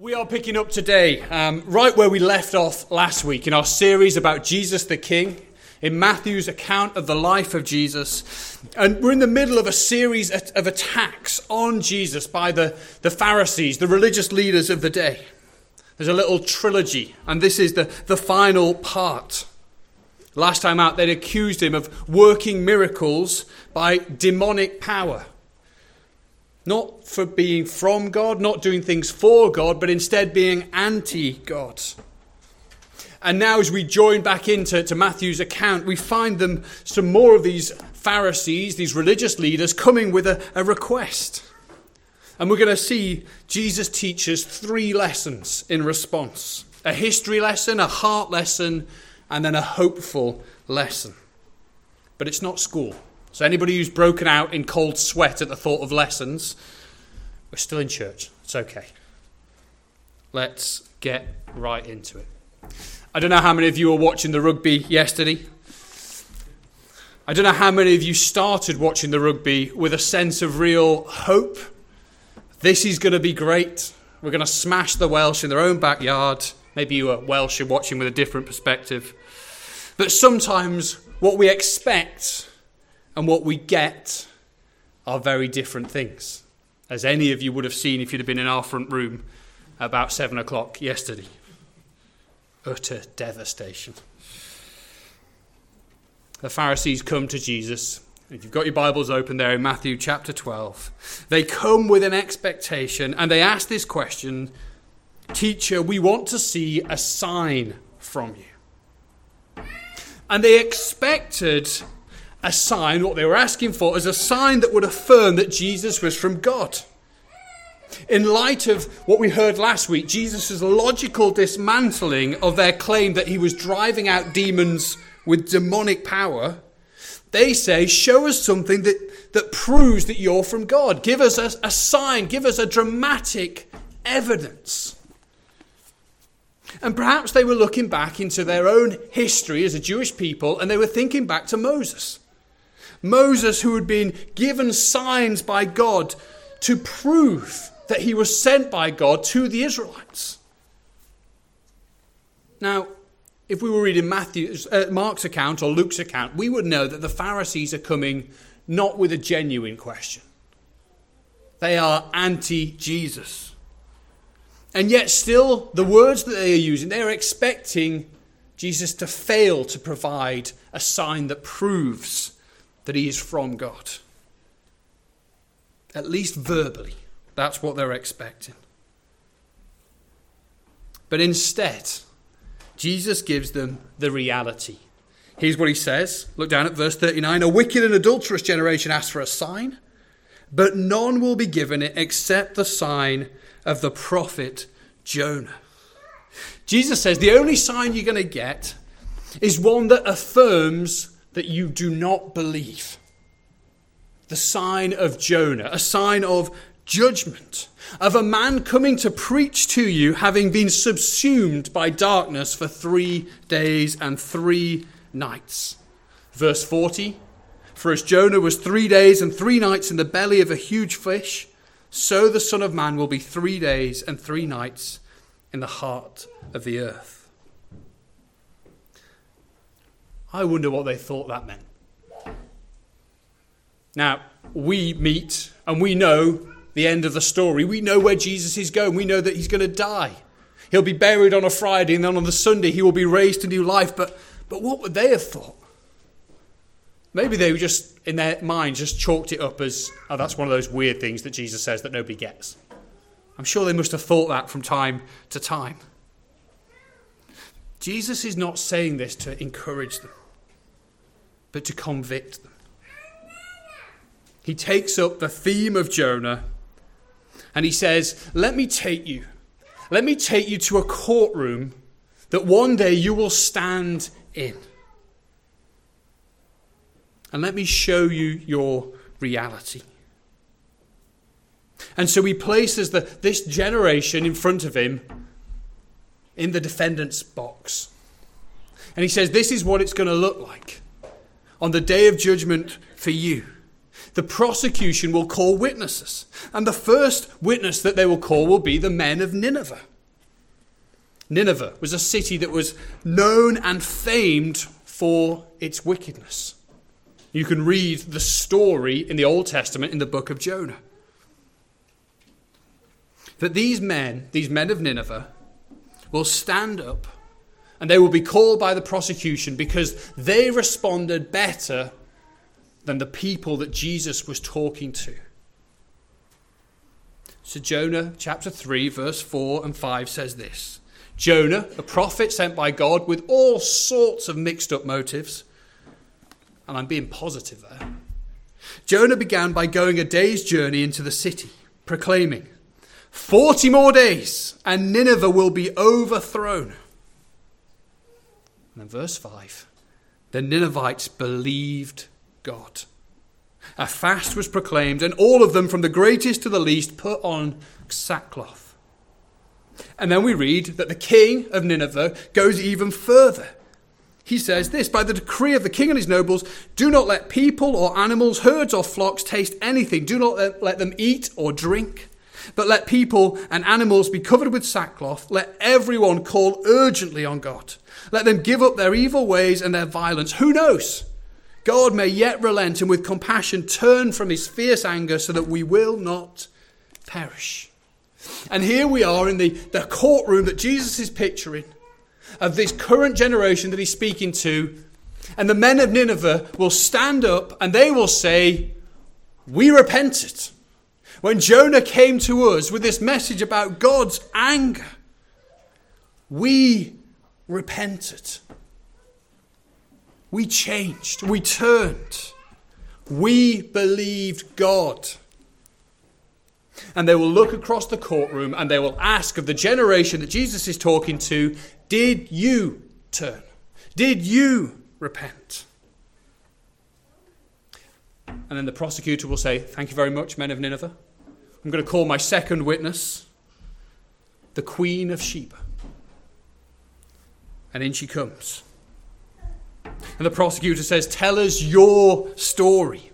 We are picking up today, um, right where we left off last week in our series about Jesus the King, in Matthew's account of the life of Jesus. And we're in the middle of a series of attacks on Jesus by the, the Pharisees, the religious leaders of the day. There's a little trilogy, and this is the, the final part. Last time out, they'd accused him of working miracles by demonic power. Not for being from God, not doing things for God, but instead being anti God. And now, as we join back into to Matthew's account, we find them some more of these Pharisees, these religious leaders, coming with a, a request. And we're going to see Jesus teaches three lessons in response a history lesson, a heart lesson, and then a hopeful lesson. But it's not school. So, anybody who's broken out in cold sweat at the thought of lessons, we're still in church. It's okay. Let's get right into it. I don't know how many of you were watching the rugby yesterday. I don't know how many of you started watching the rugby with a sense of real hope. This is going to be great. We're going to smash the Welsh in their own backyard. Maybe you were Welsh and watching with a different perspective. But sometimes what we expect and what we get are very different things, as any of you would have seen if you'd have been in our front room about seven o'clock yesterday. Utter devastation. The Pharisees come to Jesus. If you've got your Bibles open there in Matthew chapter 12, they come with an expectation and they ask this question Teacher, we want to see a sign from you. And they expected a sign, what they were asking for, is a sign that would affirm that Jesus was from God. In light of what we heard last week, Jesus' logical dismantling of their claim that he was driving out demons with demonic power, they say, Show us something that, that proves that you're from God. Give us a, a sign, give us a dramatic evidence. And perhaps they were looking back into their own history as a Jewish people and they were thinking back to Moses. Moses, who had been given signs by God to prove that he was sent by God to the Israelites. Now, if we were reading Matthew's, uh, Mark's account or Luke's account, we would know that the Pharisees are coming not with a genuine question. They are anti Jesus. And yet, still, the words that they are using, they are expecting Jesus to fail to provide a sign that proves that he is from God. At least verbally. That's what they're expecting. But instead, Jesus gives them the reality. Here's what he says. Look down at verse 39. A wicked and adulterous generation asks for a sign, but none will be given it except the sign of the prophet Jonah. Jesus says the only sign you're going to get is one that affirms that you do not believe. The sign of Jonah, a sign of judgment, of a man coming to preach to you having been subsumed by darkness for three days and three nights. Verse 40 For as Jonah was three days and three nights in the belly of a huge fish, so the Son of Man will be three days and three nights in the heart of the earth. I wonder what they thought that meant. Now, we meet and we know the end of the story. We know where Jesus is going. We know that he's going to die. He'll be buried on a Friday and then on the Sunday he will be raised to new life. But, but what would they have thought? Maybe they were just, in their mind, just chalked it up as, oh, that's one of those weird things that Jesus says that nobody gets. I'm sure they must have thought that from time to time. Jesus is not saying this to encourage them but to convict them. He takes up the theme of Jonah and he says, Let me take you. Let me take you to a courtroom that one day you will stand in. And let me show you your reality. And so he places the, this generation in front of him in the defendant's box. And he says, This is what it's going to look like on the day of judgment for you. the prosecution will call witnesses. And the first witness that they will call will be the men of Nineveh. Nineveh was a city that was known and famed for its wickedness. You can read the story in the Old Testament in the book of Jonah. That these men, these men of Nineveh, will stand up and they will be called by the prosecution because they responded better than the people that Jesus was talking to. So, Jonah chapter 3, verse 4 and 5 says this Jonah, a prophet sent by God with all sorts of mixed up motives, and I'm being positive there. Jonah began by going a day's journey into the city, proclaiming, 40 more days, and Nineveh will be overthrown. And verse 5 the Ninevites believed God. A fast was proclaimed, and all of them, from the greatest to the least, put on sackcloth. And then we read that the king of Nineveh goes even further. He says this By the decree of the king and his nobles, do not let people or animals, herds or flocks taste anything. Do not let them eat or drink. But let people and animals be covered with sackcloth. Let everyone call urgently on God. Let them give up their evil ways and their violence. Who knows? God may yet relent and with compassion turn from his fierce anger so that we will not perish. And here we are in the, the courtroom that Jesus is picturing of this current generation that he's speaking to. And the men of Nineveh will stand up and they will say, We repented. When Jonah came to us with this message about God's anger, we repented. We changed. We turned. We believed God. And they will look across the courtroom and they will ask of the generation that Jesus is talking to, Did you turn? Did you repent? And then the prosecutor will say, Thank you very much, men of Nineveh. I'm going to call my second witness the Queen of Sheba. And in she comes. And the prosecutor says, Tell us your story.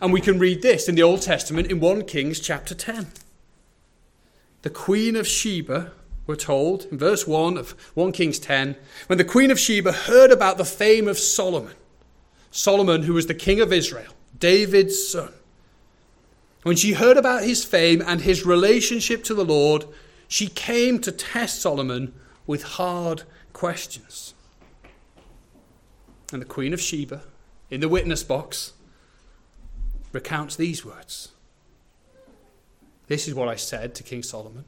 And we can read this in the Old Testament in 1 Kings chapter 10. The Queen of Sheba, we're told in verse 1 of 1 Kings 10, when the Queen of Sheba heard about the fame of Solomon, Solomon, who was the king of Israel, David's son, when she heard about his fame and his relationship to the Lord, she came to test Solomon with hard questions. And the Queen of Sheba, in the witness box, recounts these words This is what I said to King Solomon.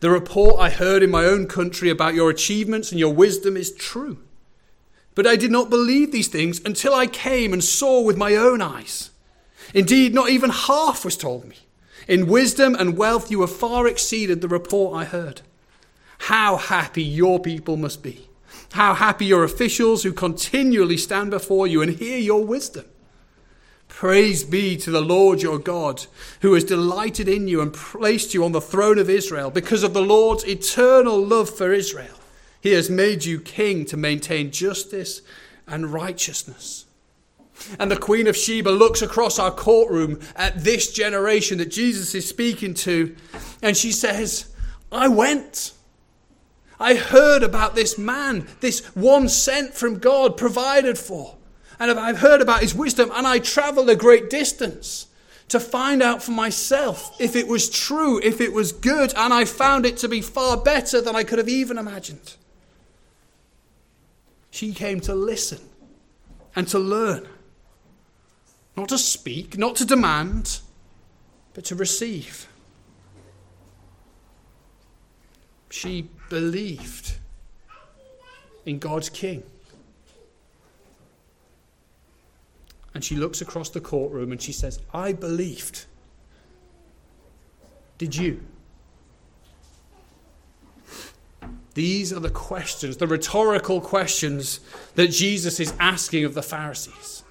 The report I heard in my own country about your achievements and your wisdom is true. But I did not believe these things until I came and saw with my own eyes. Indeed, not even half was told me. In wisdom and wealth, you have far exceeded the report I heard. How happy your people must be how happy your officials who continually stand before you and hear your wisdom. Praise be to the Lord your God, who has delighted in you and placed you on the throne of Israel. Because of the Lord's eternal love for Israel, he has made you king to maintain justice and righteousness. And the Queen of Sheba looks across our courtroom at this generation that Jesus is speaking to, and she says, I went. I heard about this man, this one sent from God, provided for. And I've heard about his wisdom, and I traveled a great distance to find out for myself if it was true, if it was good, and I found it to be far better than I could have even imagined. She came to listen and to learn, not to speak, not to demand, but to receive. She believed in God's King. And she looks across the courtroom and she says, I believed. Did you? These are the questions, the rhetorical questions that Jesus is asking of the Pharisees.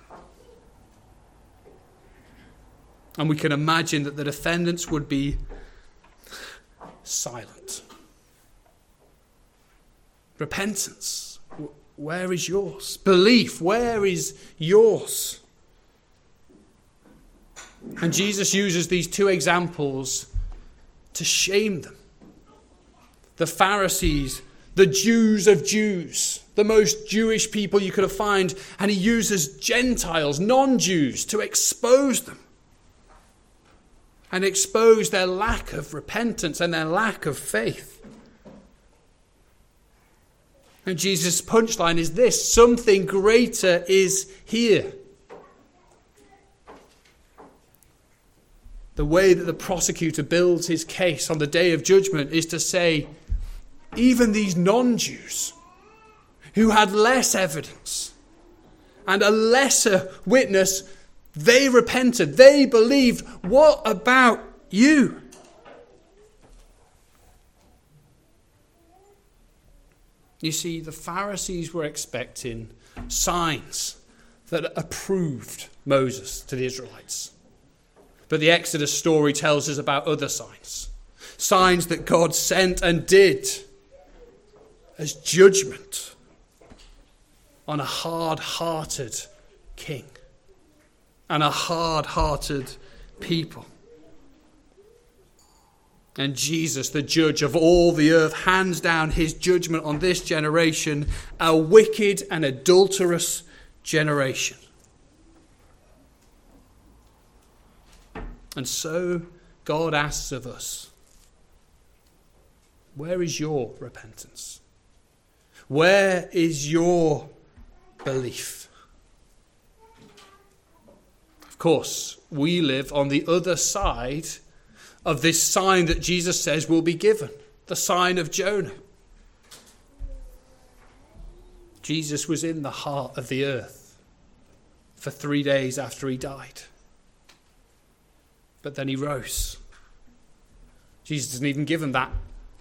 And we can imagine that the defendants would be silent. Repentance, where is yours? Belief, where is yours? And Jesus uses these two examples to shame them. The Pharisees, the Jews of Jews, the most Jewish people you could have found, and he uses Gentiles, non Jews, to expose them and expose their lack of repentance and their lack of faith. And Jesus' punchline is this something greater is here. The way that the prosecutor builds his case on the day of judgment is to say, even these non Jews who had less evidence and a lesser witness they repented. They believed. What about you? You see, the Pharisees were expecting signs that approved Moses to the Israelites. But the Exodus story tells us about other signs signs that God sent and did as judgment on a hard hearted king and a hard hearted people. And Jesus, the judge of all the earth, hands down his judgment on this generation, a wicked and adulterous generation. And so God asks of us where is your repentance? Where is your belief? Of course, we live on the other side of this sign that Jesus says will be given the sign of Jonah. Jesus was in the heart of the earth for three days after he died. But then he rose. Jesus doesn't even give him that,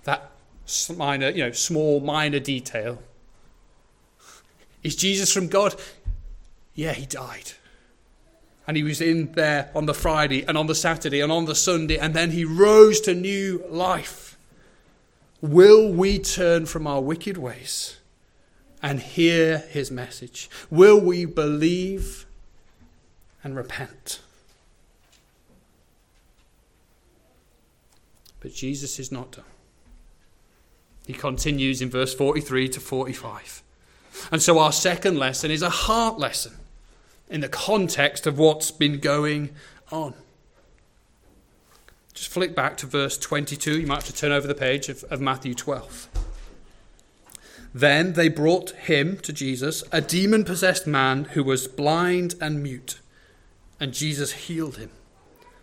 that minor, you know, small minor detail. Is Jesus from God? Yeah, he died. And he was in there on the Friday and on the Saturday and on the Sunday, and then he rose to new life. Will we turn from our wicked ways and hear his message? Will we believe and repent? But Jesus is not done. He continues in verse 43 to 45. And so our second lesson is a heart lesson in the context of what's been going on. Just flick back to verse 22. You might have to turn over the page of, of Matthew 12. Then they brought him to Jesus, a demon possessed man who was blind and mute. And Jesus healed him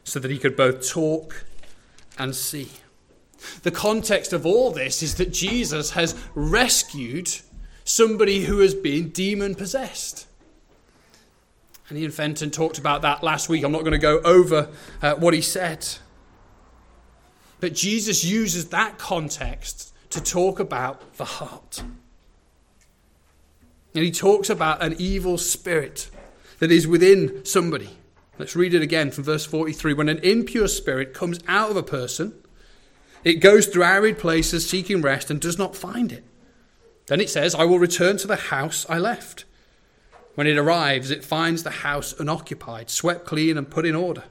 so that he could both talk and see. The context of all this is that Jesus has rescued somebody who has been demon possessed. And Ian Fenton talked about that last week. I'm not going to go over uh, what he said. But Jesus uses that context to talk about the heart. And he talks about an evil spirit that is within somebody. Let's read it again from verse 43. When an impure spirit comes out of a person, it goes through arid places seeking rest and does not find it. Then it says, I will return to the house I left. When it arrives, it finds the house unoccupied, swept clean, and put in order.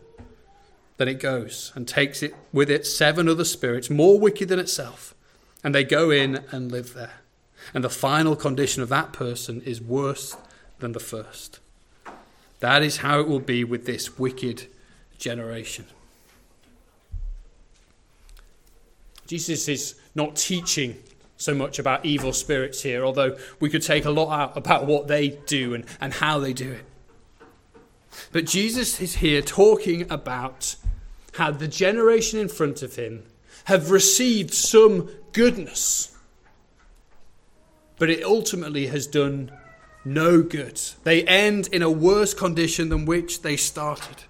Then it goes and takes it with it seven other spirits more wicked than itself, and they go in and live there. And the final condition of that person is worse than the first. That is how it will be with this wicked generation. Jesus is not teaching so much about evil spirits here, although we could take a lot out about what they do and, and how they do it. But Jesus is here talking about how the generation in front of him have received some goodness, but it ultimately has done no good. They end in a worse condition than which they started.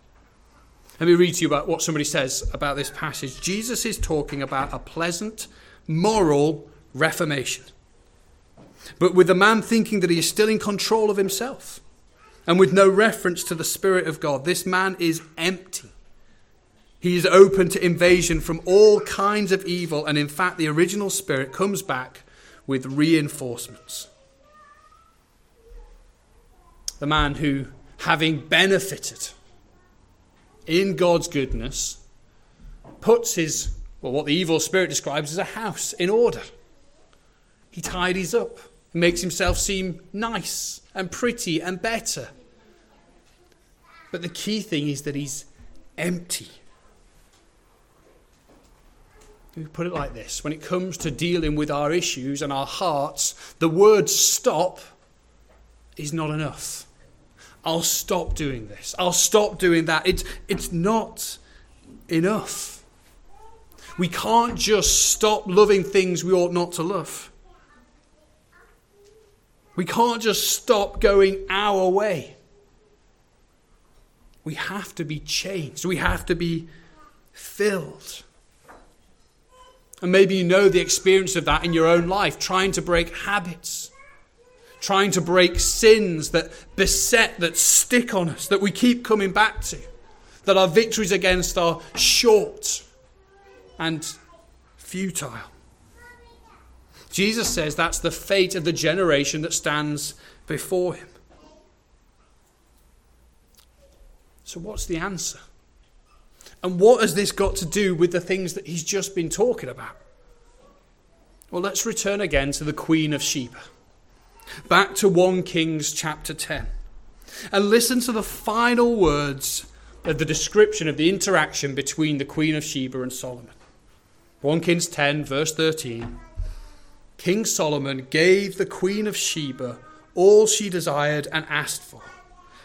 Let me read to you about what somebody says about this passage. Jesus is talking about a pleasant, moral reformation. But with the man thinking that he is still in control of himself and with no reference to the Spirit of God, this man is empty. He is open to invasion from all kinds of evil, and in fact, the original spirit comes back with reinforcements. The man who, having benefited in God's goodness, puts his, well, what the evil spirit describes as a house in order. He tidies up, makes himself seem nice and pretty and better. But the key thing is that he's empty. We put it like this when it comes to dealing with our issues and our hearts, the word stop is not enough. I'll stop doing this. I'll stop doing that. It's, it's not enough. We can't just stop loving things we ought not to love. We can't just stop going our way. We have to be changed. We have to be filled. And maybe you know the experience of that in your own life, trying to break habits, trying to break sins that beset, that stick on us, that we keep coming back to, that our victories against are short and futile. Jesus says that's the fate of the generation that stands before him. So, what's the answer? And what has this got to do with the things that he's just been talking about? Well, let's return again to the Queen of Sheba. Back to 1 Kings chapter 10. And listen to the final words of the description of the interaction between the Queen of Sheba and Solomon. 1 Kings 10, verse 13. King Solomon gave the Queen of Sheba all she desired and asked for,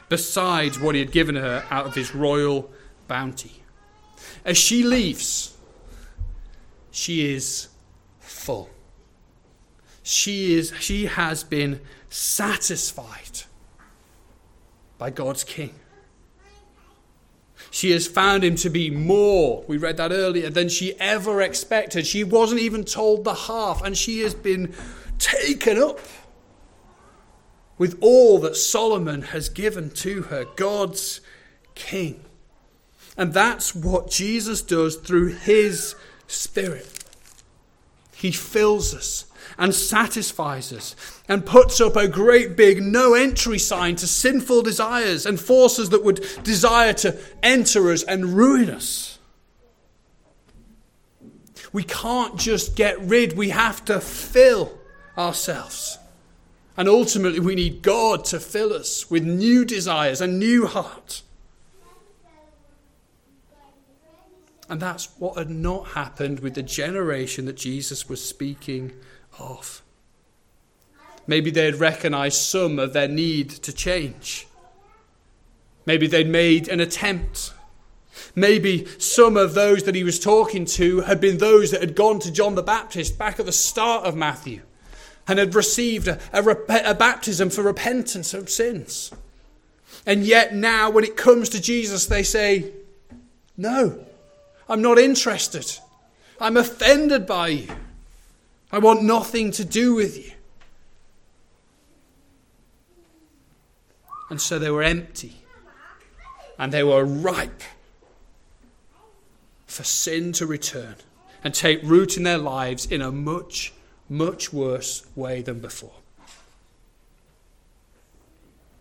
besides what he had given her out of his royal bounty. As she leaves, she is full. She, is, she has been satisfied by God's King. She has found him to be more, we read that earlier, than she ever expected. She wasn't even told the half, and she has been taken up with all that Solomon has given to her, God's King. And that's what Jesus does through his Spirit. He fills us and satisfies us and puts up a great big no entry sign to sinful desires and forces that would desire to enter us and ruin us. We can't just get rid, we have to fill ourselves. And ultimately, we need God to fill us with new desires, a new heart. And that's what had not happened with the generation that Jesus was speaking of. Maybe they had recognized some of their need to change. Maybe they'd made an attempt. Maybe some of those that he was talking to had been those that had gone to John the Baptist back at the start of Matthew and had received a, a, a baptism for repentance of sins. And yet now, when it comes to Jesus, they say, No, I'm not interested. I'm offended by you. I want nothing to do with you. And so they were empty and they were ripe for sin to return and take root in their lives in a much, much worse way than before.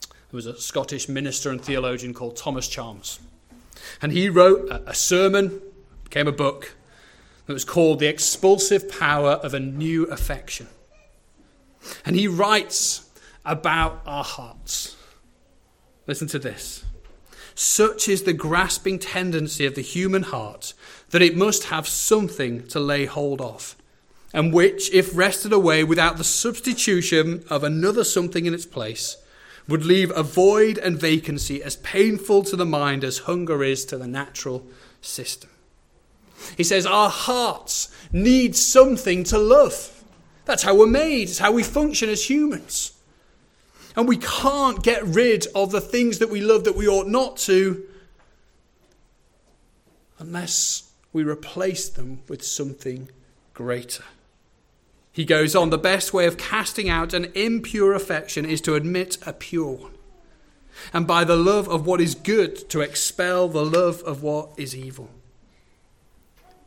There was a Scottish minister and theologian called Thomas Chalmers. And he wrote a, sermon, became a book, that was called The Expulsive Power of a New Affection. And he writes about our hearts. Listen to this. Such is the grasping tendency of the human heart that it must have something to lay hold of, and which, if wrested away without the substitution of another something in its place, would leave a void and vacancy as painful to the mind as hunger is to the natural system. He says our hearts need something to love. That's how we're made, it's how we function as humans. And we can't get rid of the things that we love that we ought not to unless we replace them with something greater. He goes on, the best way of casting out an impure affection is to admit a pure one. And by the love of what is good, to expel the love of what is evil.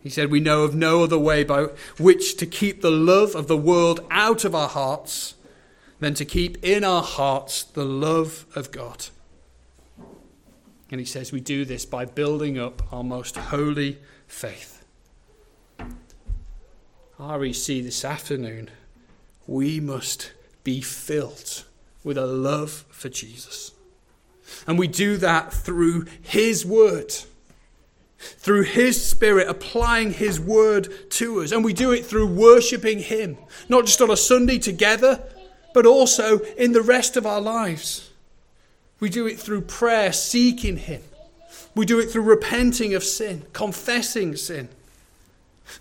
He said, We know of no other way by which to keep the love of the world out of our hearts than to keep in our hearts the love of God. And he says we do this by building up our most holy faith. REC this afternoon, we must be filled with a love for Jesus. And we do that through His Word, through His Spirit applying His Word to us. And we do it through worshipping Him, not just on a Sunday together, but also in the rest of our lives. We do it through prayer, seeking Him. We do it through repenting of sin, confessing sin.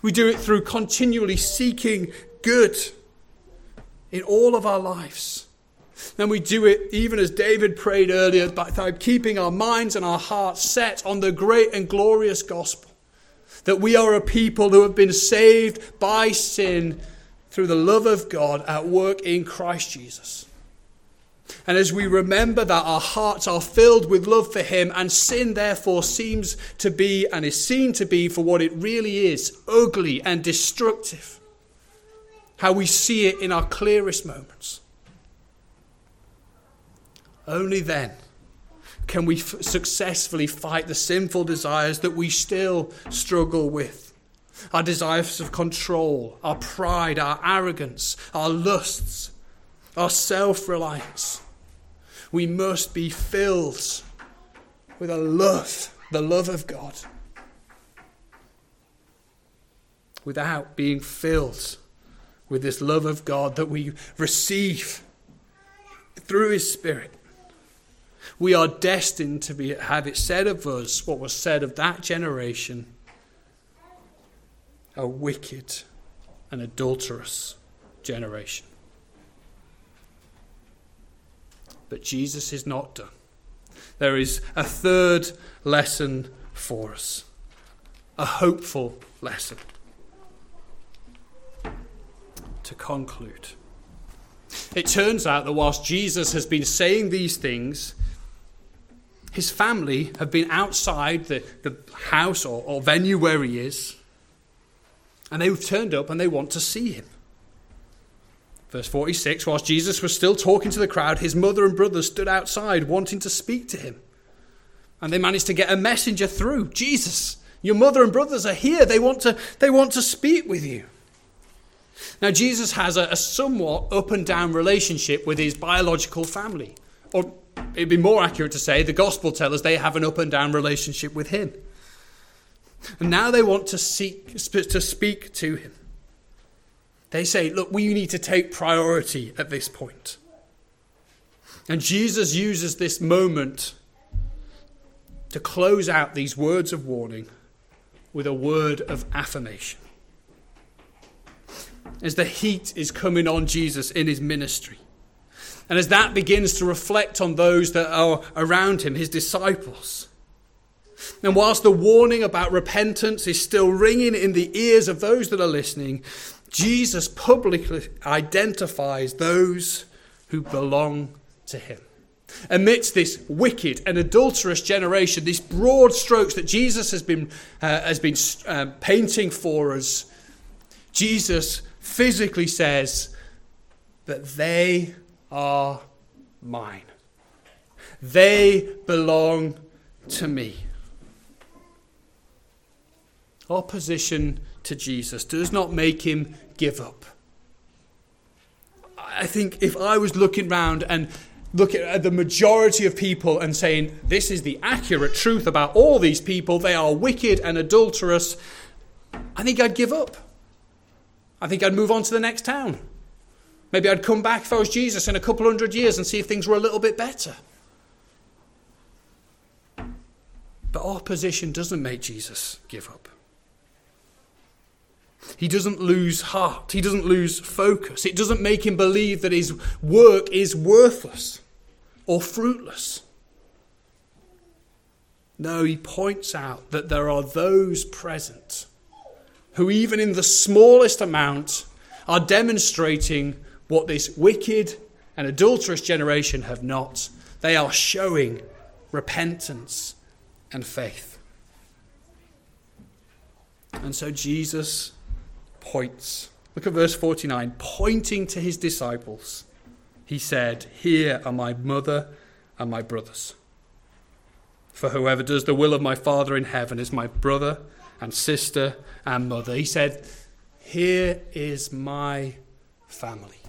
We do it through continually seeking good in all of our lives. And we do it even as David prayed earlier by keeping our minds and our hearts set on the great and glorious gospel. That we are a people who have been saved by sin through the love of God at work in Christ Jesus. And as we remember that our hearts are filled with love for Him, and sin therefore seems to be and is seen to be for what it really is ugly and destructive, how we see it in our clearest moments. Only then can we f- successfully fight the sinful desires that we still struggle with. Our desires of control, our pride, our arrogance, our lusts, our self reliance. We must be filled with a love, the love of God. Without being filled with this love of God that we receive through His Spirit, we are destined to be, have it said of us what was said of that generation a wicked and adulterous generation. But Jesus is not done. There is a third lesson for us, a hopeful lesson. To conclude, it turns out that whilst Jesus has been saying these things, his family have been outside the, the house or, or venue where he is, and they've turned up and they want to see him. Verse 46 Whilst Jesus was still talking to the crowd, his mother and brothers stood outside wanting to speak to him. And they managed to get a messenger through Jesus, your mother and brothers are here. They want to, they want to speak with you. Now, Jesus has a, a somewhat up and down relationship with his biological family. Or it'd be more accurate to say the gospel tells us they have an up and down relationship with him. And now they want to seek to speak to him. They say, look, we need to take priority at this point. And Jesus uses this moment to close out these words of warning with a word of affirmation. As the heat is coming on Jesus in his ministry, and as that begins to reflect on those that are around him, his disciples. And whilst the warning about repentance is still ringing in the ears of those that are listening, Jesus publicly identifies those who belong to him. Amidst this wicked and adulterous generation, these broad strokes that Jesus has been, uh, has been uh, painting for us, Jesus physically says that they are mine. They belong to me. Opposition to Jesus does not make him give up. I think if I was looking around and looking at the majority of people and saying, this is the accurate truth about all these people, they are wicked and adulterous, I think I'd give up. I think I'd move on to the next town. Maybe I'd come back if I was Jesus in a couple hundred years and see if things were a little bit better. But opposition doesn't make Jesus give up. He doesn't lose heart. He doesn't lose focus. It doesn't make him believe that his work is worthless or fruitless. No, he points out that there are those present who, even in the smallest amount, are demonstrating what this wicked and adulterous generation have not. They are showing repentance and faith. And so Jesus points. Look at verse 49. Pointing to his disciples, he said, Here are my mother and my brothers. For whoever does the will of my Father in heaven is my brother and sister and mother. He said, Here is my family.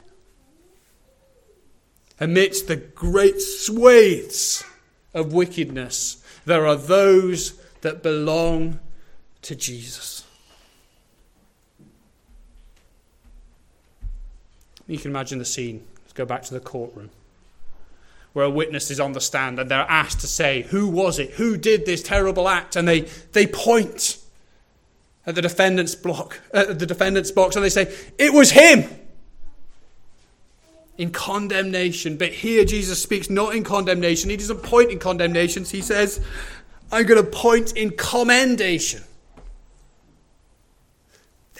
Amidst the great swathes of wickedness, there are those that belong to Jesus. You can imagine the scene. Let's go back to the courtroom where a witness is on the stand and they're asked to say, Who was it? Who did this terrible act? And they, they point at the defendant's block, at the defendant's box, and they say, It was him! In condemnation. But here Jesus speaks not in condemnation. He doesn't point in condemnations. He says, I'm going to point in commendation.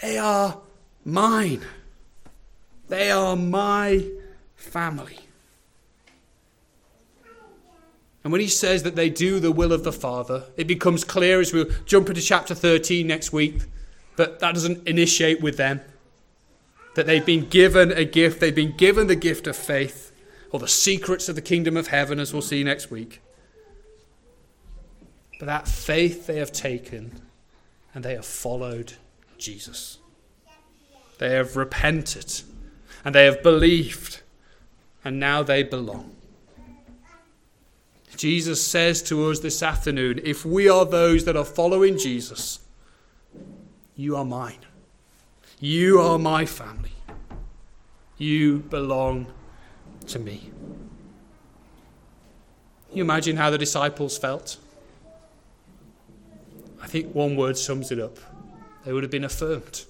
They are mine. They are my family. And when he says that they do the will of the Father, it becomes clear as we'll jump into chapter 13 next week that that doesn't initiate with them. That they've been given a gift, they've been given the gift of faith, or the secrets of the kingdom of heaven, as we'll see next week. But that faith they have taken and they have followed Jesus. They have repented and they have believed, and now they belong. Jesus says to us this afternoon if we are those that are following Jesus, you are mine. You are my family. You belong to me. You imagine how the disciples felt? I think one word sums it up. They would have been affirmed.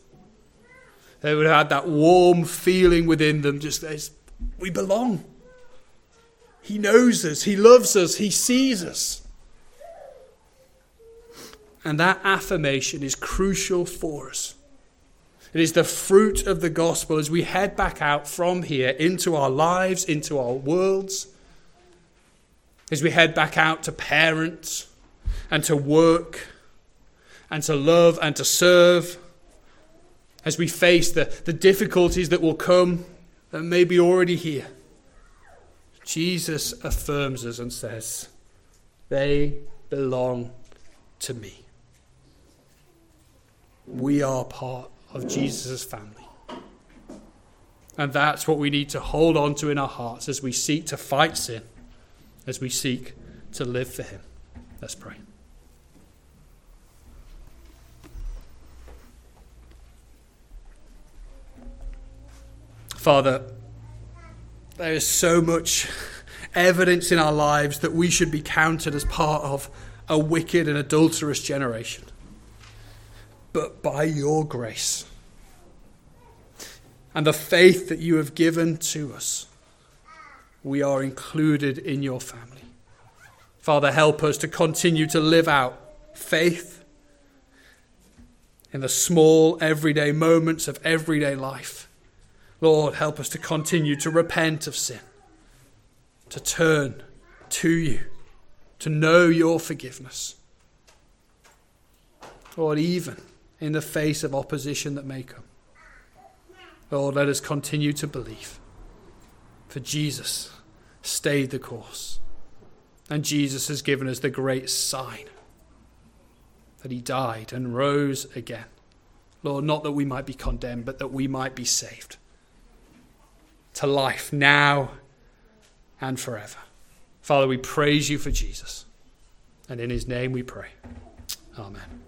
They would have had that warm feeling within them, just as we belong. He knows us, He loves us, He sees us. And that affirmation is crucial for us. It is the fruit of the gospel as we head back out from here into our lives, into our worlds, as we head back out to parent and to work and to love and to serve, as we face the, the difficulties that will come that may be already here. Jesus affirms us and says, They belong to me. We are part of Jesus' family. And that's what we need to hold on to in our hearts as we seek to fight sin, as we seek to live for Him. Let's pray. Father, there is so much evidence in our lives that we should be counted as part of a wicked and adulterous generation. But by your grace and the faith that you have given to us, we are included in your family. Father, help us to continue to live out faith in the small, everyday moments of everyday life Lord, help us to continue to repent of sin, to turn to you, to know your forgiveness. Lord, even in the face of opposition that may come. Lord, let us continue to believe. For Jesus stayed the course. And Jesus has given us the great sign that he died and rose again. Lord, not that we might be condemned, but that we might be saved to life now and forever. Father, we praise you for Jesus. And in his name we pray. Amen.